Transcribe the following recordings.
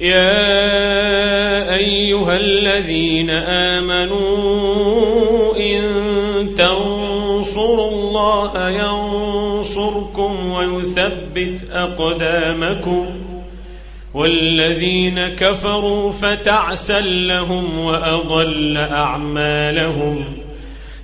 يا أيها الذين آمنوا إن تنصروا الله ينصركم ويثبت أقدامكم والذين كفروا فتعسا لهم وأضل أعمالهم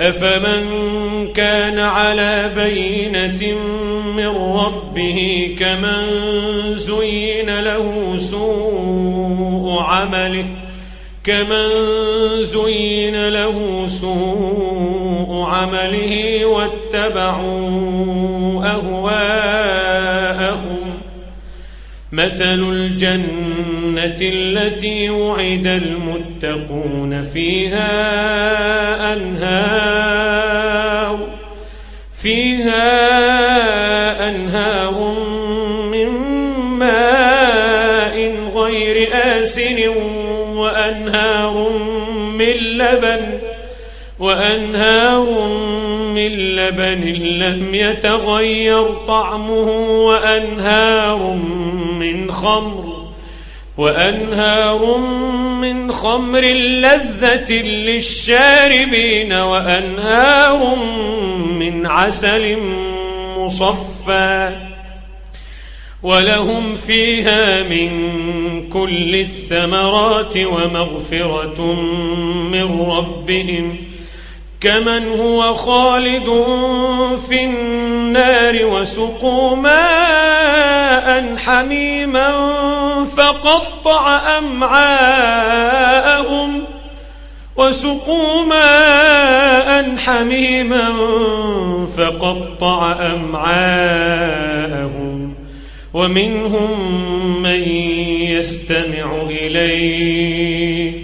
أفمن كان على بينة من ربه كمن زين له سوء عمله كمن زين له سوء عمله واتبعوا أهواءهم مثل الجنة التي وعد المتقون فيها أنهار فيها أنهار من ماء غير آسن وأنهار من لبن وأنهار من لبن لم يتغير طعمه وأنهار من خمر وأنهار من خمر لذة للشاربين وأنهار من عسل مصفى ولهم فيها من كل الثمرات ومغفرة من ربهم كمن هو خالد في النار وسقوا ماء حميما فقطع أمعاءهم وسقوا ماء حميما فقطع أمعاءهم ومنهم من يستمع إليك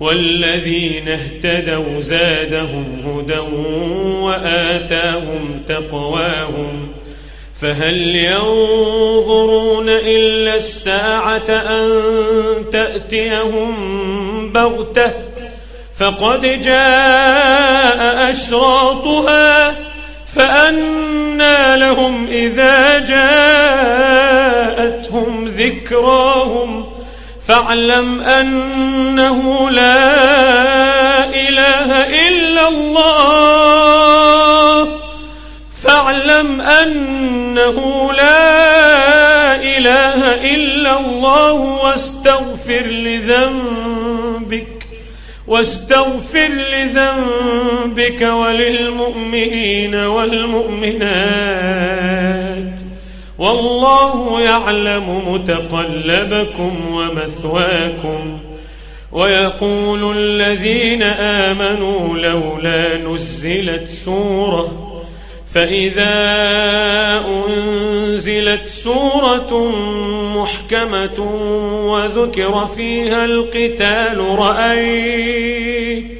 والذين اهتدوا زادهم هدى وآتاهم تقواهم فهل ينظرون إلا الساعة أن تأتيهم بغتة فقد جاء أشراطها فأنى لهم إذا جاءتهم ذكراهم فاعلم أنه لا إله إلا الله. فاعلم أنه لا إله إلا الله واستغفر لذنبك واستغفر لذنبك وللمؤمنين والمؤمنات. والله يعلم متقلبكم ومثواكم ويقول الذين آمنوا لولا نزلت سورة فإذا أنزلت سورة محكمة وذكر فيها القتال رأيت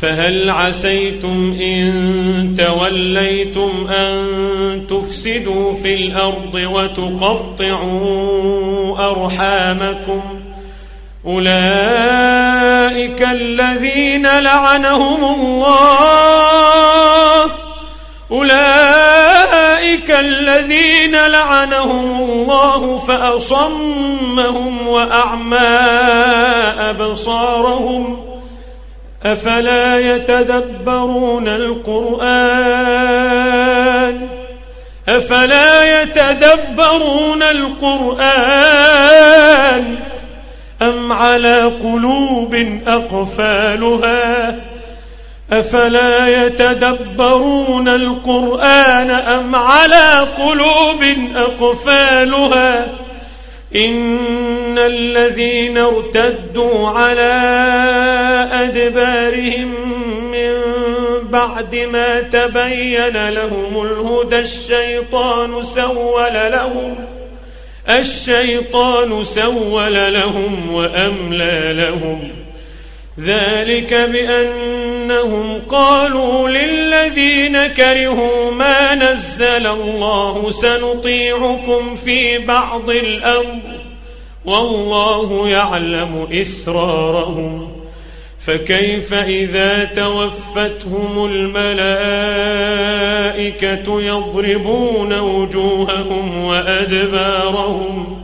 فهل عسيتم إن توليتم أن تفسدوا في الأرض وتقطعوا أرحامكم أولئك الذين لعنهم الله أولئك الذين لعنهم الله فأصمهم وأعمى أبصارهم أفلا يتدبرون القرآن؟ أفلا يتدبرون القرآن؟ أم على قلوب أقفالها؟ أفلا يتدبرون القرآن أم على قلوب أقفالها؟ إن الذين ارتدوا على أدبارهم من بعد ما تبين لهم الهدى الشيطان سول لهم الشيطان سول لهم وأملى لهم. ذلك بأنهم قالوا للذين كرهوا ما نزل الله سنطيعكم في بعض الأمر. والله يعلم إسرارهم. فكيف إذا توفتهم الملائكة يضربون وجوههم وأدبارهم؟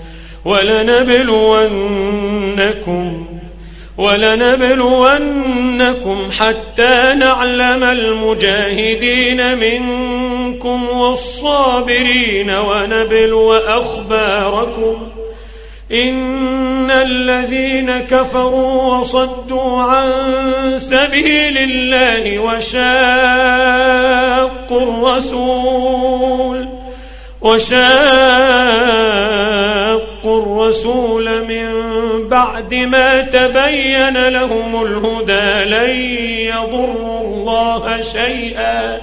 ولنبلونكم ولنبلونكم حتى نعلم المجاهدين منكم والصابرين ونبلو أخباركم إن الذين كفروا وصدوا عن سبيل الله وشاقوا الرسول وشاقوا الرسول من بعد ما تبين لهم الهدى لن يضروا الله شيئا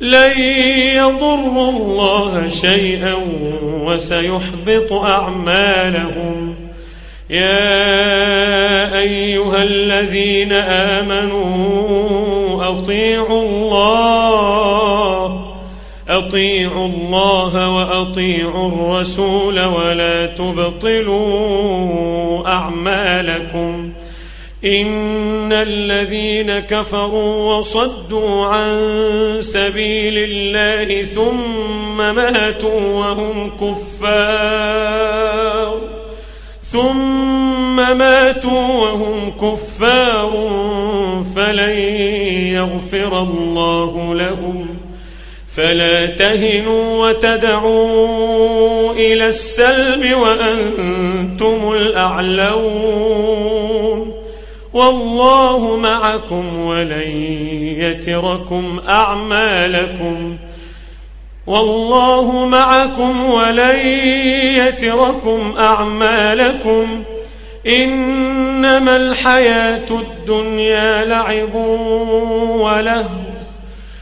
لن يضروا الله شيئا وسيحبط أعمالهم. يا أيها الذين آمنوا أطيعوا وأطيعوا الرسول ولا تبطلوا أعمالكم. إن الذين كفروا وصدوا عن سبيل الله ثم ماتوا وهم كفار. ثم ماتوا وهم كفار فلن يغفر الله لهم. فلا تهنوا وتدعوا إلى السلم وأنتم الأعلون والله معكم ولن يتركم أعمالكم والله معكم ولن يتركم أعمالكم إنما الحياة الدنيا لعب وله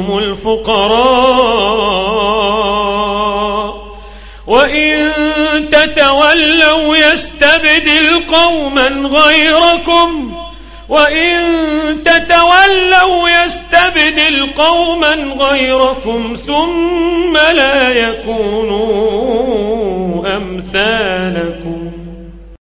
هم الفقراء. وإن تتولوا يستبدل قوما غيركم. وإن تتولوا يستبدل قوما غيركم ثم لا يكونوا أمثالكم.